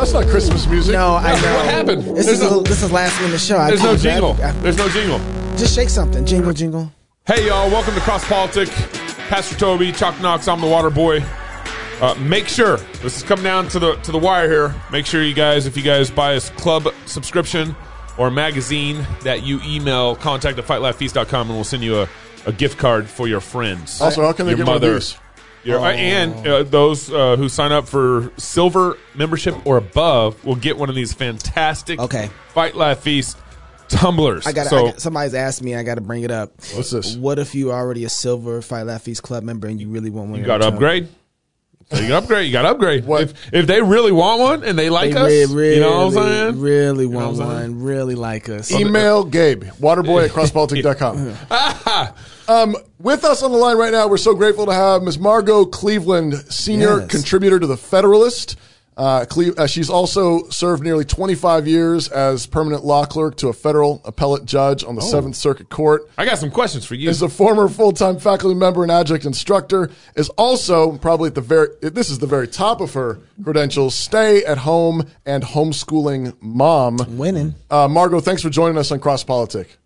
That's not Christmas music. No, I know. What happened? This There's is no- a, this is last minute show. I There's no apologize. jingle. I- There's no jingle. Just shake something. Jingle, jingle. Hey, y'all. Welcome to Cross Politic. Pastor Toby, Chalk Knox. I'm the Water Boy. Uh, make sure this is coming down to the to the wire here. Make sure you guys, if you guys buy a club subscription or a magazine, that you email contact at fightlaughfeast.com and we'll send you a, a gift card for your friends. Also, how can they your get one of mother, these? Your, uh, and uh, those uh, who sign up for silver membership or above will get one of these fantastic Okay. Fight Laugh Feast tumblers. I got so to somebody's asked me. I got to bring it up. What's this? What if you are already a silver Fight Laugh Feast Club member and you really want one? you got to return? upgrade. So you got upgrade. You got to upgrade. What? If, if they really want one and they like They us, re- really, you know what I'm saying? Really want what I'm one. Really like us. Email Gabe, waterboy at crosspolitic.com. um, with us on the line right now, we're so grateful to have Ms. Margot Cleveland, senior Yes. contributor to The Federalist. Uh, Cle- uh, she's also served nearly 25 years as permanent law clerk to a federal appellate judge on the Seventh Circuit Court. I got some questions for you. is a former full-time faculty member and adjunct instructor is also probably at the very this is the very top of her credentials stay at home and homeschooling mom Winning. uh, margot thanks for joining us on cross politic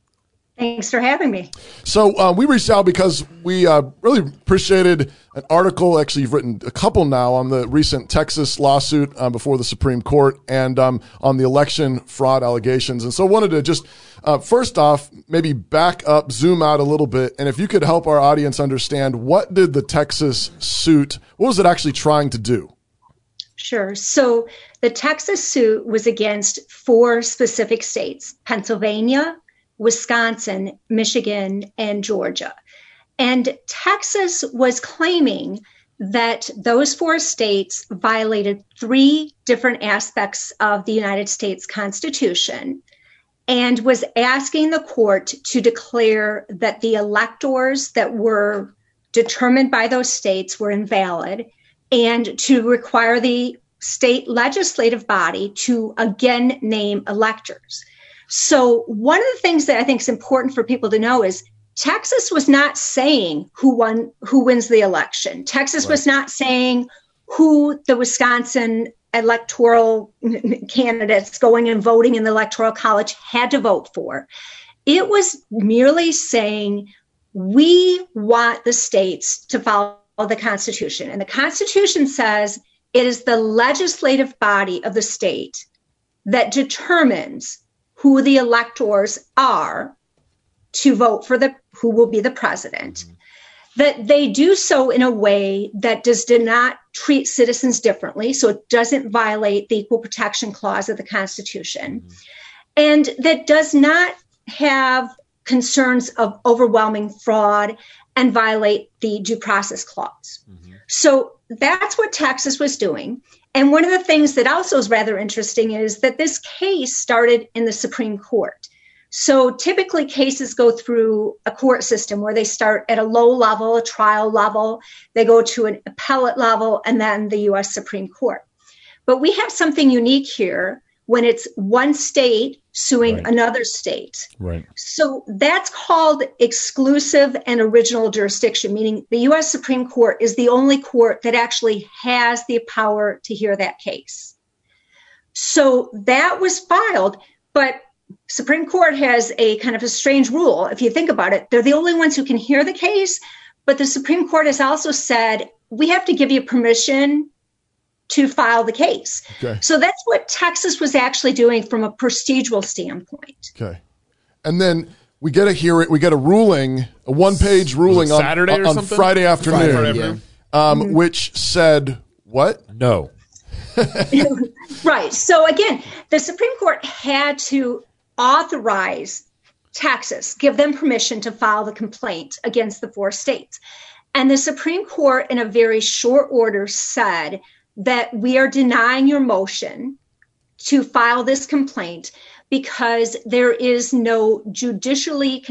Thanks for having me. so uh, we reached out because we uh, really appreciated an article. Actually, you've written a couple now on the recent Texas lawsuit uh, before the Supreme Court and um, on the election fraud allegations. And so, I wanted to just uh, first off maybe back up, zoom out a little bit, and if you could help our audience understand what did the Texas suit, what was it actually trying to do? Sure. So the Texas suit was against four specific states Pennsylvania, Wisconsin, Michigan, and Georgia. And Texas was claiming that those four states violated three different aspects of the United States Constitution and was asking the court to declare that the electors that were determined by those states were invalid and to require the state legislative body to again name electors. So, one of the things that I think is important for people to know is Texas was not saying who won who wins the election. Texas was not saying who the Wisconsin electoral candidates going and voting in the electoral college had to vote for. It was merely saying we want the states to follow the Constitution. And the Constitution says it is the legislative body of the state that determines who the electors are to vote for the who will be the president. That they do so in a way that does did not treat citizens differently, so it doesn't violate the Equal Protection Clause of the Constitution, and that does not have concerns of overwhelming fraud and violate the due process clause. Mm-hmm. So that's what Texas was doing. And one of the things that also is rather interesting is that this case started in the Supreme Court. So typically cases go through a court system where they start at a low level, a trial level, they go to an appellate level, and then the US Supreme Court. But we have something unique here when it's one state suing Right. another state. right. So that's called exclusive and original jurisdiction, meaning the US Supreme Court is the only court that actually has the power to hear that case. So that was filed, but Supreme Court has a kind of a strange rule. If you think about it, they're the only ones who can hear the case, but the Supreme Court has also said we have to give you permission to file the case. Okay. So that's what Texas was actually doing from a procedural standpoint. Okay. And then we get a hearing, we get a ruling, a one page ruling on, Saturday or on something? Friday afternoon, Friday, yeah. um, which said what? No. Right. So again, the Supreme Court had to authorize Texas, give them permission to file the complaint against the four states. And the Supreme Court, in a very short order, said that we are denying your motion to file this complaint because there is no judicially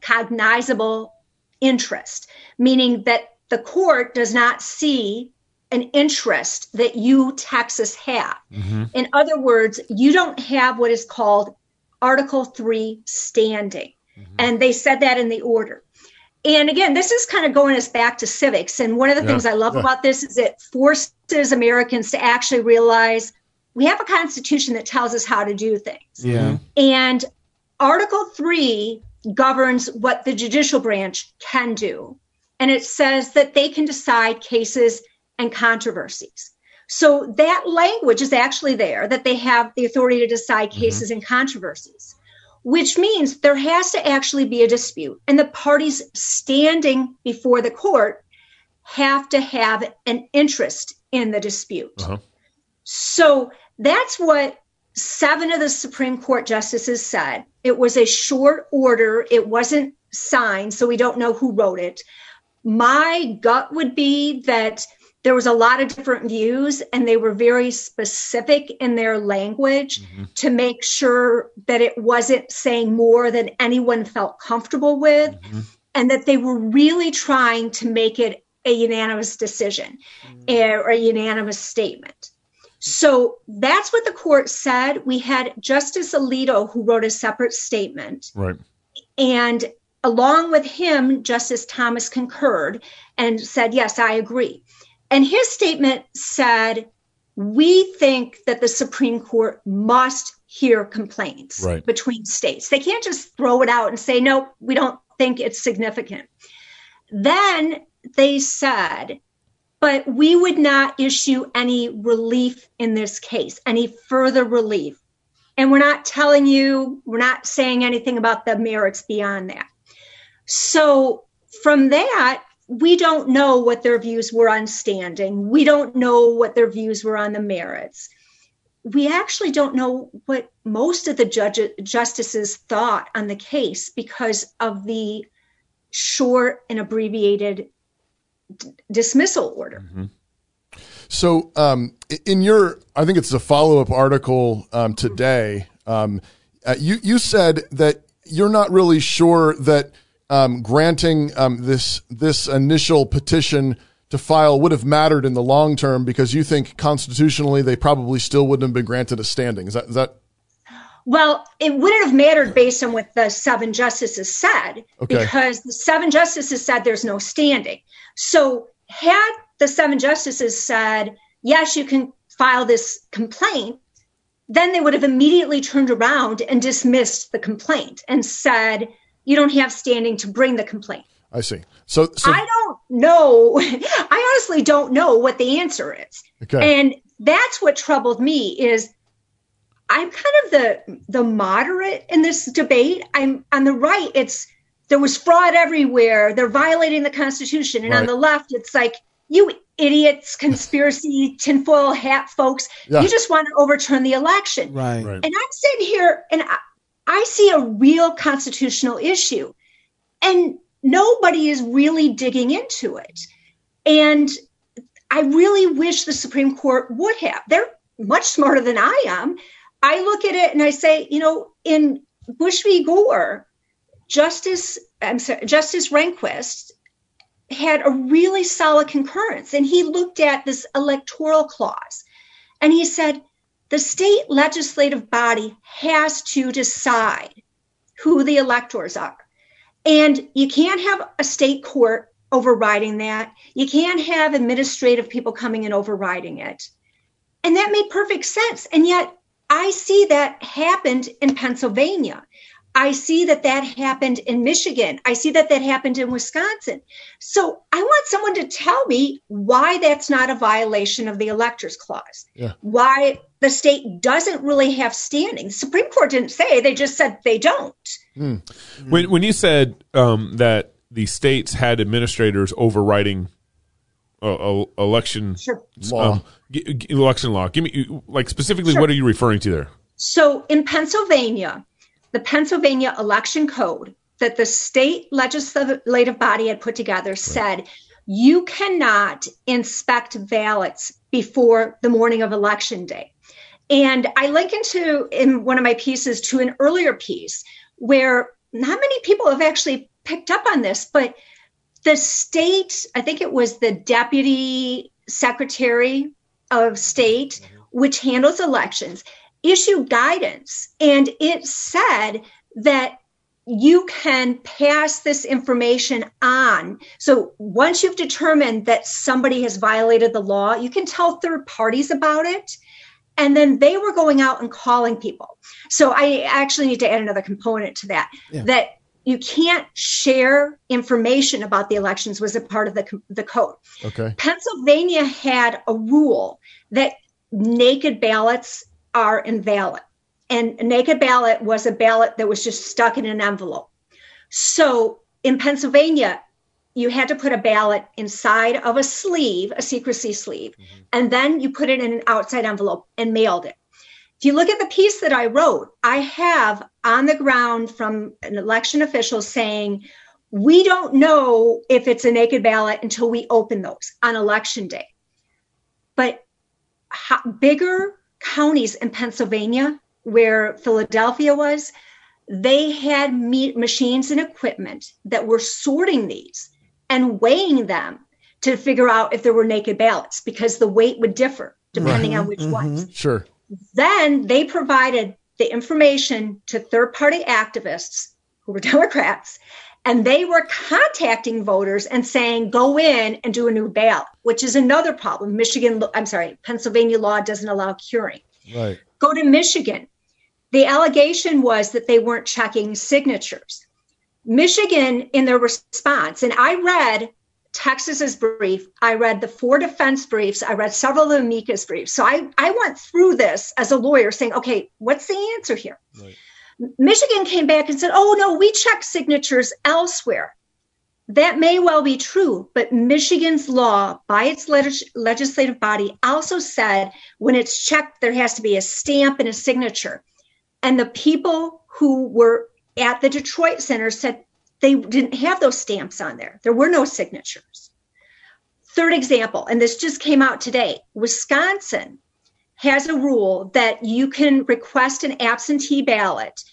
cognizable interest, meaning that the court does not see an interest that you, Texas, have. Mm-hmm. In other words, you don't have what is called Article 3 standing. Mm-hmm. And they said that in the order. And again, this is kind of going us back to civics. And one of the things I love about this is it forces Americans to actually realize we have a constitution that tells us how to do things. Yeah. And Article 3 governs what the judicial branch can do. And it says that they can decide cases and controversies. So that language is actually there that they have the authority to decide cases mm-hmm. and controversies, which means there has to actually be a dispute. And the parties standing before the court have to have an interest in the dispute. Uh-huh. So that's what seven of the Supreme Court justices said. It was a short order, it wasn't signed, so we don't know who wrote it. My gut would be that there was a lot of different views and they were very specific in their language mm-hmm. to make sure that it wasn't saying more than anyone felt comfortable with mm-hmm. and that they were really trying to make it a unanimous decision mm-hmm. or a unanimous statement so that's what the court said we had justice alito who wrote a separate statement right and along with him justice thomas concurred and said yes i agree and his statement said, we think that the Supreme Court must hear complaints right. between states. They can't just throw it out and say, no, we don't think it's significant. Then they said, but we would not issue any relief in this case, any further relief. And we're not telling you, we're not saying anything about the merits beyond that. So from that, we don't know what their views were on standing. We don't know what their views were on the merits. We actually don't know what most of the judge, justices thought on the case because of the short and abbreviated d- dismissal order. Mm-hmm. So, um, in your, I think it's a follow up article um, today. Um, uh, you you said that you're not really sure that um, granting um, this this initial petition to file would have mattered in the long term because you think constitutionally they probably still wouldn't have been granted a standing. Is that is that? Well, it wouldn't have mattered based on what the seven justices said okay. because the seven justices said there's no standing. So had the seven justices said yes, you can file this complaint, then they would have immediately turned around and dismissed the complaint and said you don't have standing to bring the complaint. I see. So, so I don't know. I honestly don't know what the answer is. Okay. And that's what troubled me is I'm kind of the the moderate in this debate. I'm on the right. It's there was fraud everywhere. They're violating the Constitution, and right. on the left, it's like you idiots, conspiracy, tinfoil hat folks. Yeah. You just want to overturn the election. Right. right. And I'm sitting here, and I, I see a real constitutional issue and nobody is really digging into it. And I really wish the Supreme Court would have. They're much smarter than I am. I look at it and I say, you know, in Bush v. Gore, Justice I'm sorry, Justice Rehnquist had a really solid concurrence, and he looked at this electoral clause, and he said, the state legislative body has to decide who the electors are. And you can't have a state court overriding that. You can't have administrative people coming and overriding it. And that made perfect sense. And yet I see that happened in Pennsylvania. I see that that happened in Michigan. I see that that happened in Wisconsin. So I want someone to tell me why that's not a violation of the electors clause. Yeah. Why the state doesn't really have standing. The Supreme Court didn't say, they just said they don't. Mm. When, when you said um, that the states had administrators overriding uh, election sure. law, um, g- g- election law, give me like specifically sure. what are you referring to there? So in Pennsylvania, the Pennsylvania election code that the state legislative body had put together said you cannot inspect ballots before the morning of election day. And I link into in one of my pieces to an earlier piece where not many people have actually picked up on this, but the state, I think it was the deputy secretary of state, mm-hmm. which handles elections, issued guidance and it said that you can pass this information on. So once you've determined that somebody has violated the law, you can tell third parties about it. And then they were going out and calling people. So I actually need to add another component to that. Yeah. That you can't share information about the elections was a part of the, the code. Okay. Pennsylvania had a rule that naked ballots are invalid. And a naked ballot was a ballot that was just stuck in an envelope. So in Pennsylvania, you had to put a ballot inside of a sleeve, a secrecy sleeve, mm-hmm. and then you put it in an outside envelope and mailed it. If you look at the piece that I wrote, I have on the ground from an election official saying, we don't know if it's a naked ballot until we open those on election day. But how, bigger counties in Pennsylvania, where Philadelphia was, they had meat machines and equipment that were sorting these and weighing them to figure out if there were naked ballots because the weight would differ depending on which mm-hmm. ones. Sure. Then they provided the information to third party activists who were Democrats, and they were contacting voters and saying, go in and do a new ballot, which is another problem. Michigan, I'm sorry, Pennsylvania law doesn't allow curing. Right. Go to Michigan. The allegation was that they weren't checking signatures. Michigan, in their response, and I read Texas's brief. I read the four defense briefs. I read several of the amicus briefs. So I, I went through this as a lawyer saying, okay, what's the answer here? Right. Michigan came back and said, oh, no, we check signatures elsewhere. That may well be true, but Michigan's law, by its legislative body, also said when it's checked, there has to be a stamp and a signature. And the people who were at the Detroit Center said they didn't have those stamps on there. There were no signatures. Third example, and this just came out today Wisconsin has a rule that you can request an absentee ballot.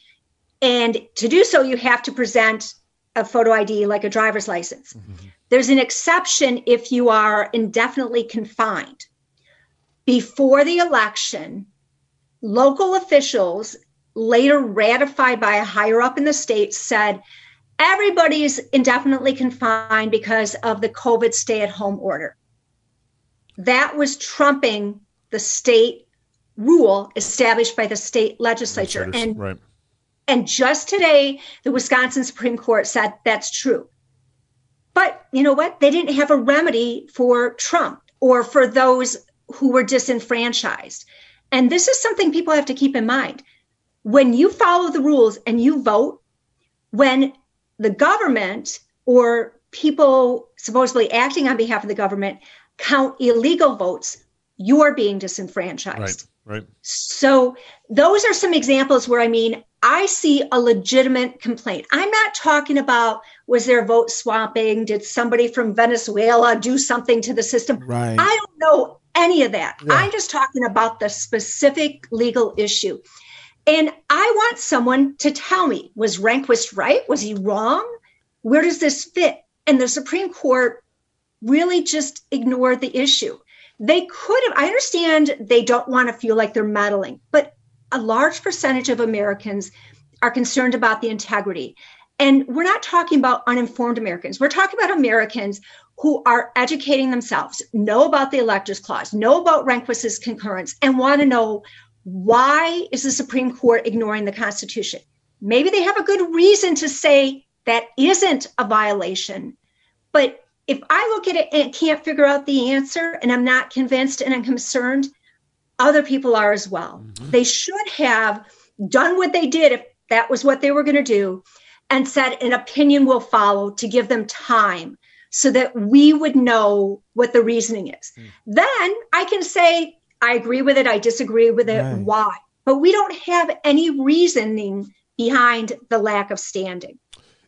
And to do so, you have to present a photo ID like a driver's license. Mm-hmm. There's an exception if you are indefinitely confined. Before the election, local officials, later ratified by a higher up in the state, said everybody's indefinitely confined because of the COVID stay at home order. That was trumping the state rule established by the state legislature. And, right. and just today, the Wisconsin Supreme Court said that's true. But you know what? They didn't have a remedy for Trump or for those who were disenfranchised. And this is something people have to keep in mind. When you follow the rules and you vote, when the government or people supposedly acting on behalf of the government count illegal votes, you're being disenfranchised. Right, right. So those are some examples where I mean, I see a legitimate complaint. I'm not talking about was there vote swapping? Did somebody from Venezuela do something to the system? Right. I don't know any of that. Yeah. I'm just talking about the specific legal issue. And I want someone to tell me was Rehnquist right? Was he wrong? Where does this fit? And the Supreme Court really just ignored the issue. They could have, I understand they don't want to feel like they're meddling, but a large percentage of Americans are concerned about the integrity. And we're not talking about uninformed Americans. We're talking about Americans who are educating themselves, know about the electors clause, know about Rehnquist's concurrence, and want to know why is the Supreme Court ignoring the Constitution? Maybe they have a good reason to say that isn't a violation. But if I look at it and can't figure out the answer and I'm not convinced and I'm concerned, other people are as well. Mm-hmm. They should have done what they did if that was what they were going to do and said an opinion will follow to give them time so that we would know what the reasoning is. Mm. Then I can say, I agree with it. I disagree with it. Right. Why? But we don't have any reasoning behind the lack of standing.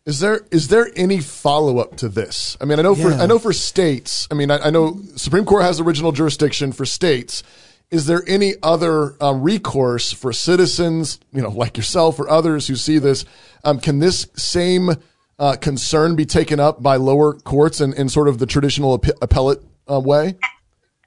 Is there is there any follow up to this? I mean, I know yeah. for I know for states. I mean, I, I, know Supreme Court has original jurisdiction for states. Is there any other uh, recourse for citizens, you know, like yourself or others who see this? Um, can this same uh, concern be taken up by lower courts in, in sort of the traditional appellate uh, way?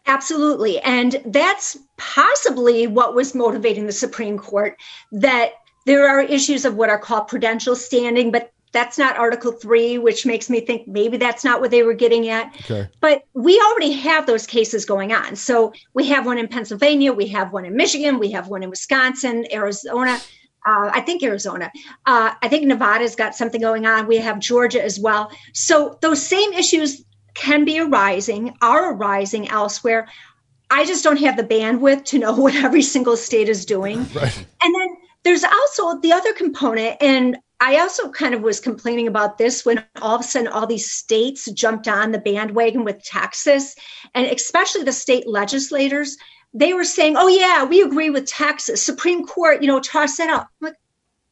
Absolutely. And that's possibly what was motivating the Supreme Court that there are issues of what are called prudential standing, but that's not Article 3, which makes me think maybe that's not what they were getting at. Okay. But we already have those cases going on. So we have one in Pennsylvania, we have one in Michigan, we have one in Wisconsin, Arizona. Uh, I think Arizona. Uh, I think Nevada's got something going on. We have Georgia as well. So those same issues can be arising, are arising elsewhere. I just don't have the bandwidth to know what every single state is doing. Right. And then there's also the other component, and I also kind of was complaining about this when all of a sudden all these states jumped on the bandwagon with Texas, and especially the state legislators. They were saying, "Oh yeah, we agree with Texas." Supreme Court, you know, toss that out. I'm like,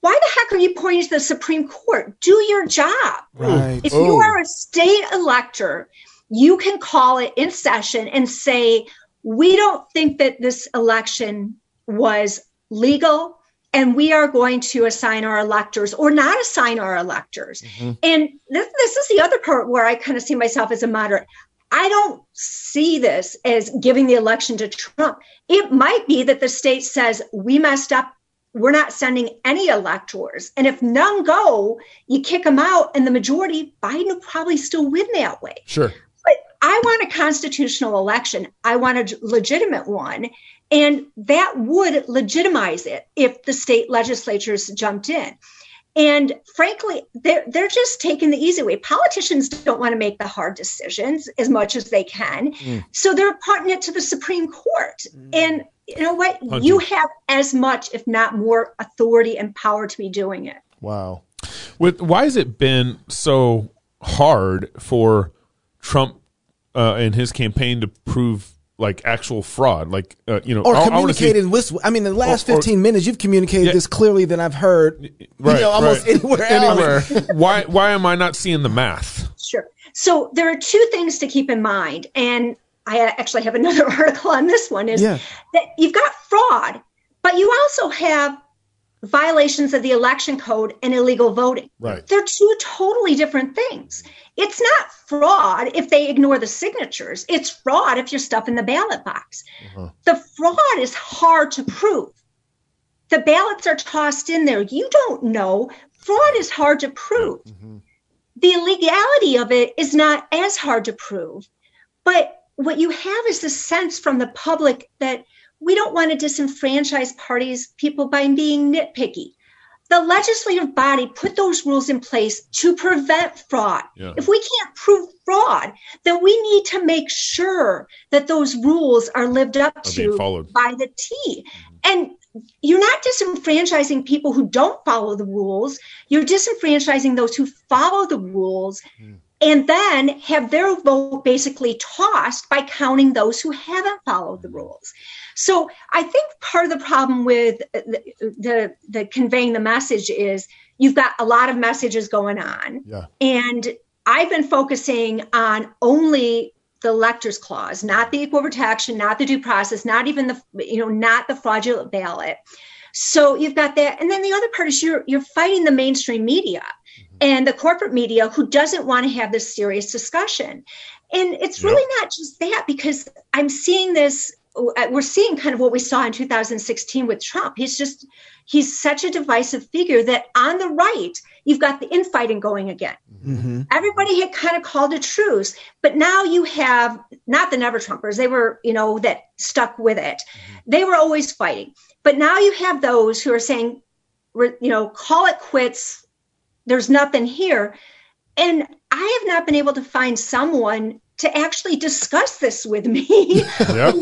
why the heck are you pointing to the Supreme Court? Do your job. Right. If Oh. you are a state elector, you can call it in session and say, we don't think that this election was legal and we are going to assign our electors or not assign our electors. Mm-hmm. And this, this is the other part where I kind of see myself as a moderate. I don't see this as giving the election to Trump. It might be that the state says, we messed up. We're not sending any electors. And if none go, you kick them out, and the majority, Biden will probably still win that way. Sure. But I want a constitutional election. I want a legitimate one. And that would legitimize it if the state legislatures jumped in. And frankly, they're, they're just taking the easy way. Politicians don't want to make the hard decisions as much as they can. So they're putting it to the Supreme Court. And you know what? Punching. You have as much, if not more, authority and power to be doing it. Wow. With why has it been so hard for Trump uh, and his campaign to prove like actual fraud? Like uh, you know, Or I- I see- communicating with, I mean, the last Or- or- 15 minutes, you've communicated Yeah. this clearly than I've heard, right, you know, almost right. anywhere else. anywhere. why why am I not seeing the math? Sure. So there are two things to keep in mind, and I actually have another article on this one. Is Yeah. that you've got fraud, but you also have violations of the election code and illegal voting. Right. They're two totally different things. It's not fraud if they ignore the signatures. It's fraud if you're stuffing the ballot box. Uh-huh. The fraud is hard to prove. The ballots are tossed in there. You don't know. Fraud is hard to prove. Mm-hmm. The illegality of it is not as hard to prove. But what you have is the sense from the public that we don't want to disenfranchise parties, people by being nitpicky. The legislative body put those rules in place to prevent fraud. Yeah. If we can't prove fraud, then we need to make sure that those rules are lived up Are to followed. by the T. And you're not disenfranchising people who don't follow the rules. You're disenfranchising those who follow the rules hmm. And then have their vote basically tossed by counting those who haven't followed the rules. So I think part of the problem with the, the, the conveying the message is you've got a lot of messages going on. Yeah. And I've been focusing on only the electors clause, not the equal protection, not the due process, not even the you know, not the fraudulent ballot. So you've got that, and then the other part is you're you're fighting the mainstream media and the corporate media who doesn't want to have this serious discussion. And it's really not just that because I'm seeing this. We're seeing kind of what we saw in 2016 with Trump. He's just he's such a divisive figure that on the right you've got the infighting going again mm-hmm. everybody had kind of called a truce but now you have not the never trumpers they were you know that stuck with it mm-hmm. they were always fighting but now you have those who are saying you know call it quits there's nothing here and i have not been able to find someone to actually discuss this with me Yep.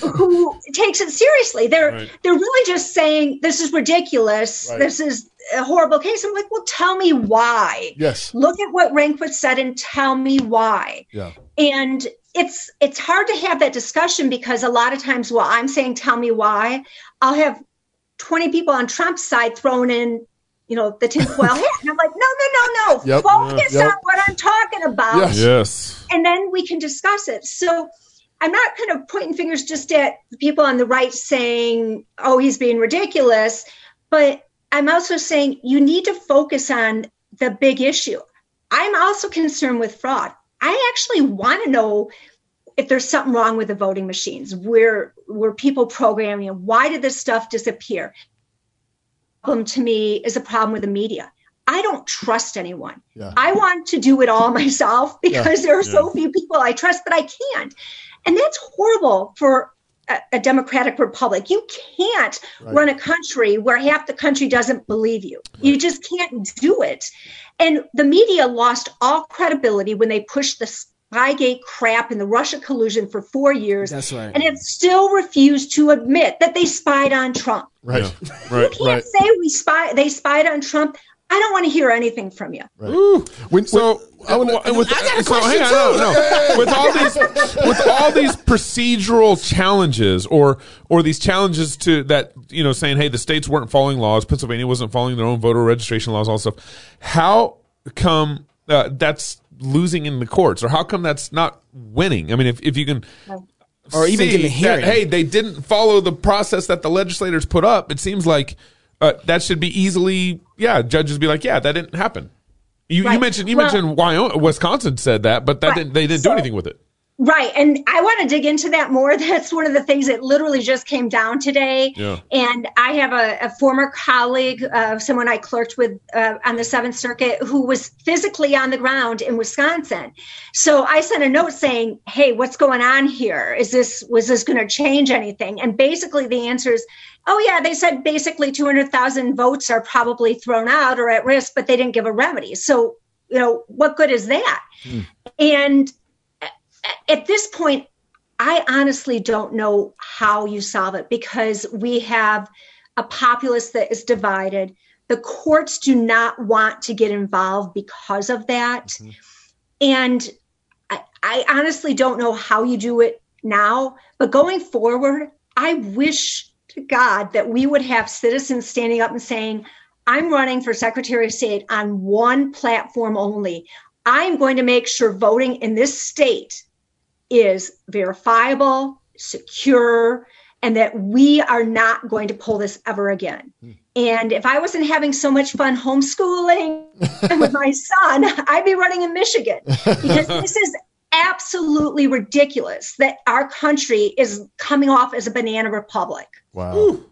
who takes it seriously. They're Right. they're really just saying this is ridiculous. Right. This is a horrible case. I'm like, well, tell me why. Yes. Look at what Rehnquist said and tell me why. Yeah. And it's it's hard to have that discussion because a lot of times while I'm saying tell me why, I'll have 20 people on Trump's side thrown in, you know, the tinfoil hat. And I'm like, no, no, no, no. Yep. Focus Yep. on what I'm talking about Yes. yes. and then we can discuss it. So I'm not kind of pointing fingers just at the people on the right saying, oh, he's being ridiculous, but I'm also saying you need to focus on the big issue. I'm also concerned with fraud. I actually want to know if there's something wrong with the voting machines. Where were people programming? Why did this stuff disappear? Problem to me is a problem with the media. I don't trust anyone. Yeah. I want to do it all myself because yeah. there are yeah. so few people I trust, but I can't. And that's horrible for a, a democratic republic. You can't right. run a country where half the country doesn't believe you. Right. You just can't do it. And the media lost all credibility when they pushed the Spygate crap and the Russia collusion for four years. That's right. And have still refused to admit that they spied on Trump. Right. Yeah. right. You can't right. say we spy they spied on Trump. I don't want to hear anything from you. Right. When, so I, wanna, with, I got a so, hang on, no, no. with all these with all these procedural challenges or or these challenges to that you know saying hey the states weren't following laws Pennsylvania wasn't following their own voter registration laws all stuff how come uh, that's losing in the courts or how come that's not winning I mean if if you can or even getting a hearing that, hey they didn't follow the process that the legislators put up it seems like uh, that should be easily, yeah. Judges be like, yeah, that didn't happen. You, right. you mentioned you well, mentioned Wyoming, Wisconsin said that, but that right. didn't, they didn't so, do anything with it. Right. And I want to dig into that more. That's one of the things that literally just came down today. Yeah. And I have a, a former colleague, uh, someone I clerked with uh, on the Seventh Circuit, who was physically on the ground in Wisconsin. So I sent a note saying, Hey, what's going on here? Is this, was this going to change anything? And basically the answer is, Oh, yeah, they said basically 200,000 votes are probably thrown out or at risk, but they didn't give a remedy. So, you know, what good is that? Hmm. And at this point, I honestly don't know how you solve it because we have a populace that is divided. The courts do not want to get involved because of that. Mm-hmm. And I, I, honestly don't know how you do it now, but going forward, I wish to God that we would have citizens standing up and saying, I'm running for Secretary of State on one platform only. I'm going to make sure voting in this state is verifiable, secure, and that we are not going to pull this ever again. Hmm. And if I wasn't having so much fun homeschooling with my son, I'd be running in Michigan because this is absolutely ridiculous that our country is coming off as a banana republic. Wow. Ooh.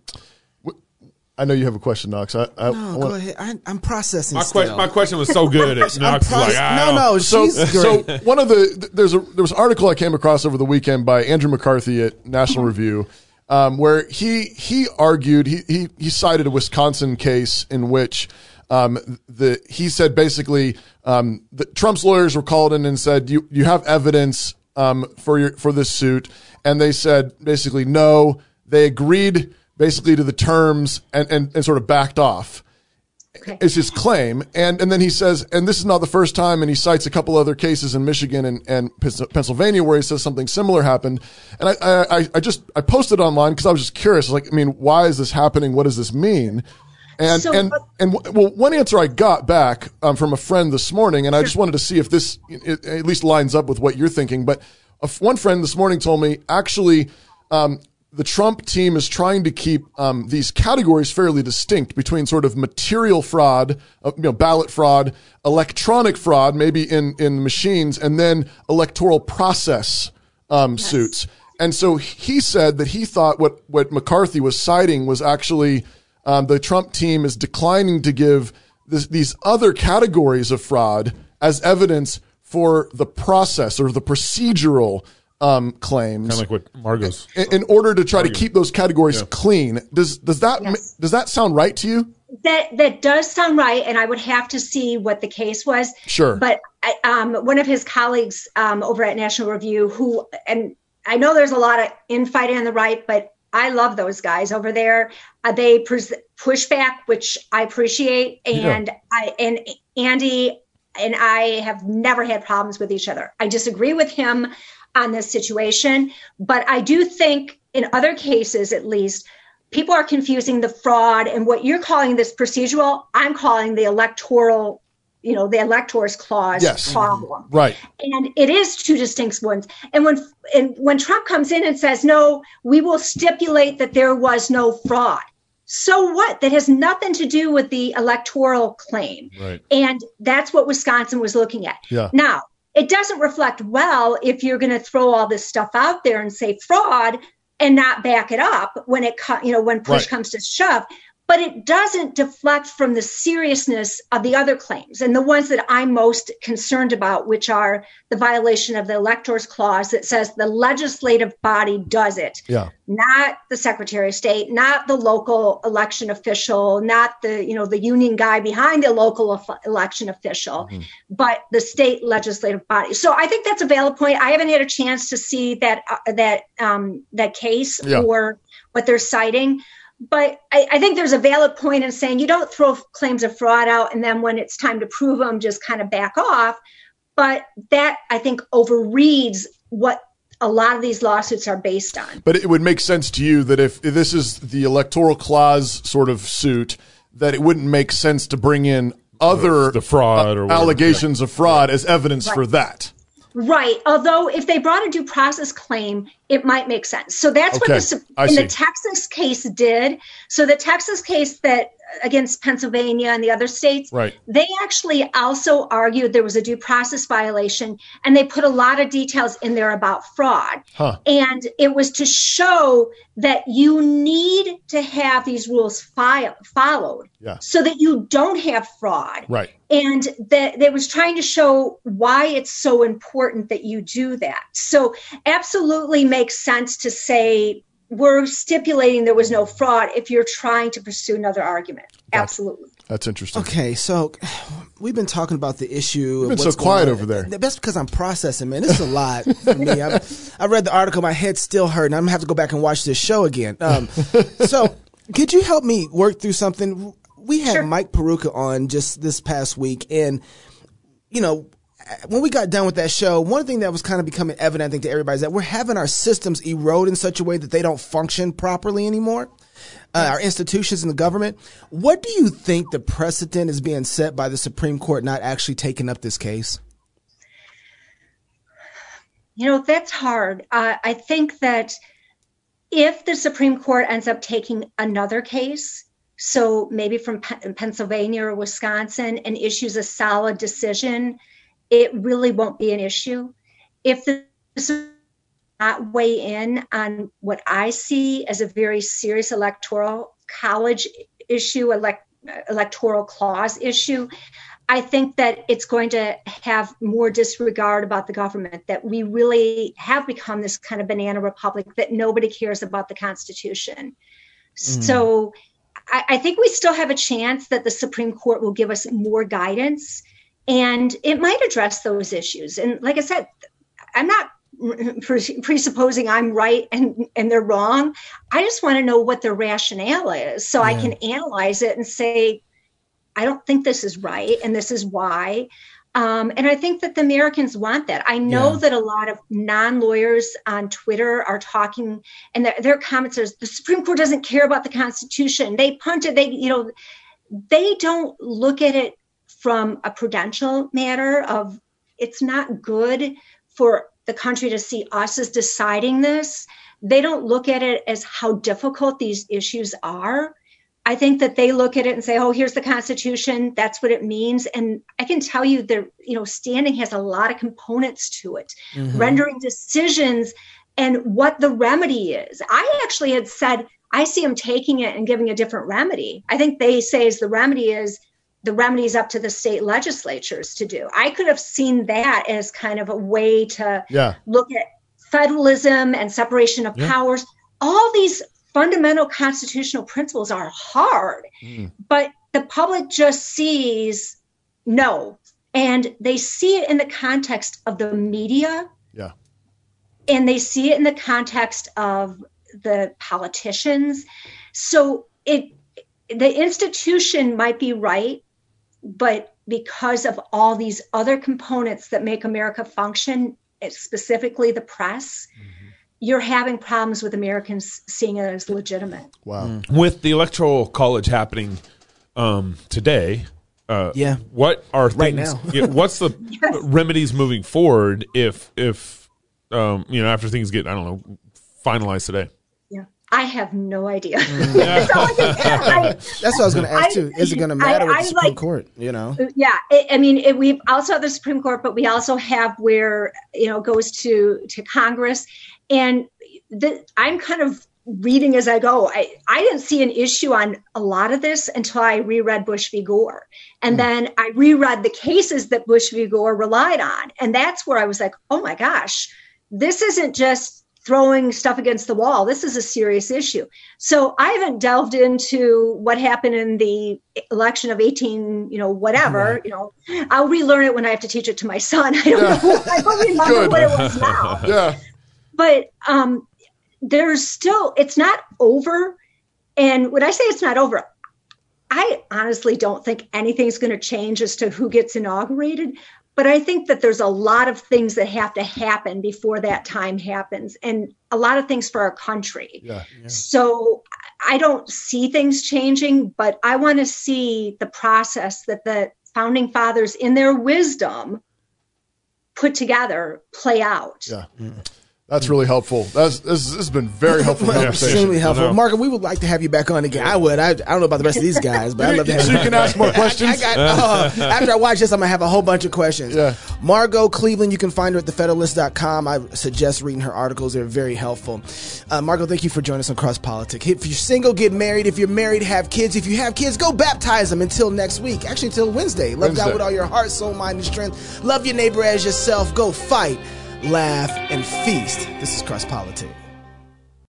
I know you have a question, Knox. I, I, no, I go ahead. I, am processing. My, que- my, question was so good. Knox proce- like, no, no, so, so one of the there's a there was an article I came across over the weekend by Andrew McCarthy at National Review, um, where he he argued he, he he cited a Wisconsin case in which um, the he said basically um, the, Trump's lawyers were called in and said you you have evidence um, for your for this suit, and they said basically no. They agreed basically to the terms and, and, and sort of backed off. Okay. Is his claim. And, and then he says, and this is not the first time, and he cites a couple other cases in Michigan and, and Pennsylvania where he says something similar happened. And I, I, I just, I posted online because I was just curious. like, I mean, why is this happening? What does this mean? And, so, and, and well, one answer I got back um, from a friend this morning, and I just wanted to see if this it, at least lines up with what you're thinking. But a, one friend this morning told me actually, um, the Trump team is trying to keep um, these categories fairly distinct between sort of material fraud, uh, you know, ballot fraud, electronic fraud, maybe in in machines, and then electoral process um, yes. suits. And so he said that he thought what what McCarthy was citing was actually um, the Trump team is declining to give this, these other categories of fraud as evidence for the process or the procedural um, claims. Kind of like what Margot's. In, in order to try Margot. to keep those categories yeah. clean. Does does that yes. does that sound right to you? That that does sound right, and I would have to see what the case was. Sure. But I, um, one of his colleagues um, over at National Review, who and I know there's a lot of infighting on the right, but I love those guys over there. Uh, they pres- push back, which I appreciate, and yeah. I and Andy and I have never had problems with each other. I disagree with him on this situation. But I do think in other cases, at least, people are confusing the fraud and what you're calling this procedural, I'm calling the electoral you know the electors clause yes. problem mm-hmm. right and it is two distinct ones and when and when trump comes in and says no we will stipulate that there was no fraud so what that has nothing to do with the electoral claim right. and that's what wisconsin was looking at yeah. now it doesn't reflect well if you're going to throw all this stuff out there and say fraud and not back it up when it you know when push right. comes to shove but it doesn't deflect from the seriousness of the other claims and the ones that I'm most concerned about, which are the violation of the electors clause that says the legislative body does it, Yeah. not the secretary of state, not the local election official, not the you know the union guy behind the local election official, but the state legislative body. So I think that's a valid point. I haven't had a chance to see that uh, that um, that case Yeah. or what they're citing. But I, I think there's a valid point in saying you don't throw claims of fraud out and then when it's time to prove them, just kind of back off. But that I think overreads what a lot of these lawsuits are based on. But it would make sense to you that if, if this is the electoral clause sort of suit, that it wouldn't make sense to bring in other The fraud or whatever. allegations of fraud as evidence for that. Right. Although if they brought a due process claim, it might make sense. So that's Okay. what the in the. Texas case did. So the Texas case that against Pennsylvania and the other states, Right. they actually also argued there was a due process violation and they put a lot of details in there about fraud. Huh. And it was to show that you need to have these rules followed Yeah. so that you don't have fraud Right. and that that was trying to show why it's so important that you do that so absolutely makes sense to say we're stipulating there was no fraud if you're trying to pursue another argument absolutely That's interesting. Okay, so we've been talking about the issue. been of so what's quiet over there. That's because I'm processing, man. This is a lot for me. I, I read the article, my head's still hurting. I'm gonna have to go back and watch this show again. Um, so, could you help me work through something? We had Sure. Mike Peroutka on just this past week, and you know, when we got done with that show, one thing that was kind of becoming evident, I think, to everybody is that we're having our systems erode in such a way that they don't function properly anymore. Uh, our institutions and the government. What do you think the precedent is being set by the Supreme Court not actually taking up this case? you know that's hard uh, i think that if the supreme court ends up taking another case so maybe from Pe- pennsylvania or wisconsin and issues a solid decision it really won't be an issue if the not weigh in on what I see as a very serious electoral college issue, elect, electoral clause issue. I think that it's going to have more disregard about the government, that we really have become this kind of banana republic, that nobody cares about the Constitution. Mm-hmm. So I, I think we still have a chance that the Supreme Court will give us more guidance and it might address those issues. And like I said, I'm not presupposing I'm right and, and they're wrong. I just want to know what their rationale is so I can analyze it and say, I don't think this is right and this is why. Um, and I think that the Americans want that. I know Yeah. that a lot of non lawyers on Twitter are talking, and their, their comments are the Supreme Court doesn't care about the Constitution. They punted, they, you know, they don't look at it from a prudential matter of it's not good for the country to see us as deciding this. They don't look at it as how difficult these issues are. I think that they look at it and say, "Oh, here's the Constitution. That's what it means." And I can tell you that you know, standing has a lot of components to it, mm-hmm. rendering decisions and what the remedy is. I actually had said I see them taking it and giving a different remedy. I think they say is the remedy is the remedy is up to the state legislatures to do. I could have seen that as kind of a way to Yeah. look at federalism and separation of powers. All these fundamental constitutional principles are hard, mm. but the public just sees no. And they see it in the context of the media Yeah. and they see it in the context of the politicians. So it the institution might be right, but because of all these other components that make America function, specifically the press, you're having problems with Americans seeing it as legitimate. Wow. with the electoral college happening um, today. Uh, Yeah. What are Right things, now. yeah, what's the remedies moving forward if if um, you know after things get I don't know finalized today? Yeah. I have no idea. That's all I. I- That's what I was going to ask I- too. Is it going to I- matter with I the Supreme like- Court? You know, yeah I i mean it, we've also have the supreme court but we also have where you know goes to to congress and the, i'm kind of reading as I go. I, I didn't see an issue on a lot of this until I reread Bush v. Gore. And mm. then I reread the cases that Bush v. Gore relied on. And that's where I was like, oh my gosh, this isn't just throwing stuff against the wall. This is a serious issue. So I haven't delved into what happened in the election of 18, you know, whatever, you know, I'll relearn it when I have to teach it to my son. I don't yeah. know. I don't remember what it was now. yeah. But um, there's still, it's not over. And when I say it's not over, I honestly don't think anything's going to change as to who gets inaugurated. But I think that there's a lot of things that have to happen before that time happens, and a lot of things for our country. Yeah, yeah. So I don't see things changing, but I want to see the process that the founding fathers, in their wisdom, put together play out. Yeah. Mm-hmm. That's really helpful. That's, this, this has been very helpful Extremely helpful. Margot, we would like to have you back on again. I would. I, I don't know about the rest of these guys, but I'd love to have so you. can ask more questions. I, I got, uh, after I watch this, I'm going to have a whole bunch of questions. Yeah. Margot Cleveland, you can find her at thefederalist.com. I suggest reading her articles. They're very helpful. Uh, Margot, thank you for joining us on Cross Politics. If you're single, get married. If you're married, have kids. If you have kids, go baptize them until next week. Actually, until Wednesday. Love Wednesday. God with all your heart, soul, mind, and strength. Love your neighbor as yourself. Go fight laugh, and feast. This is Cross Politics.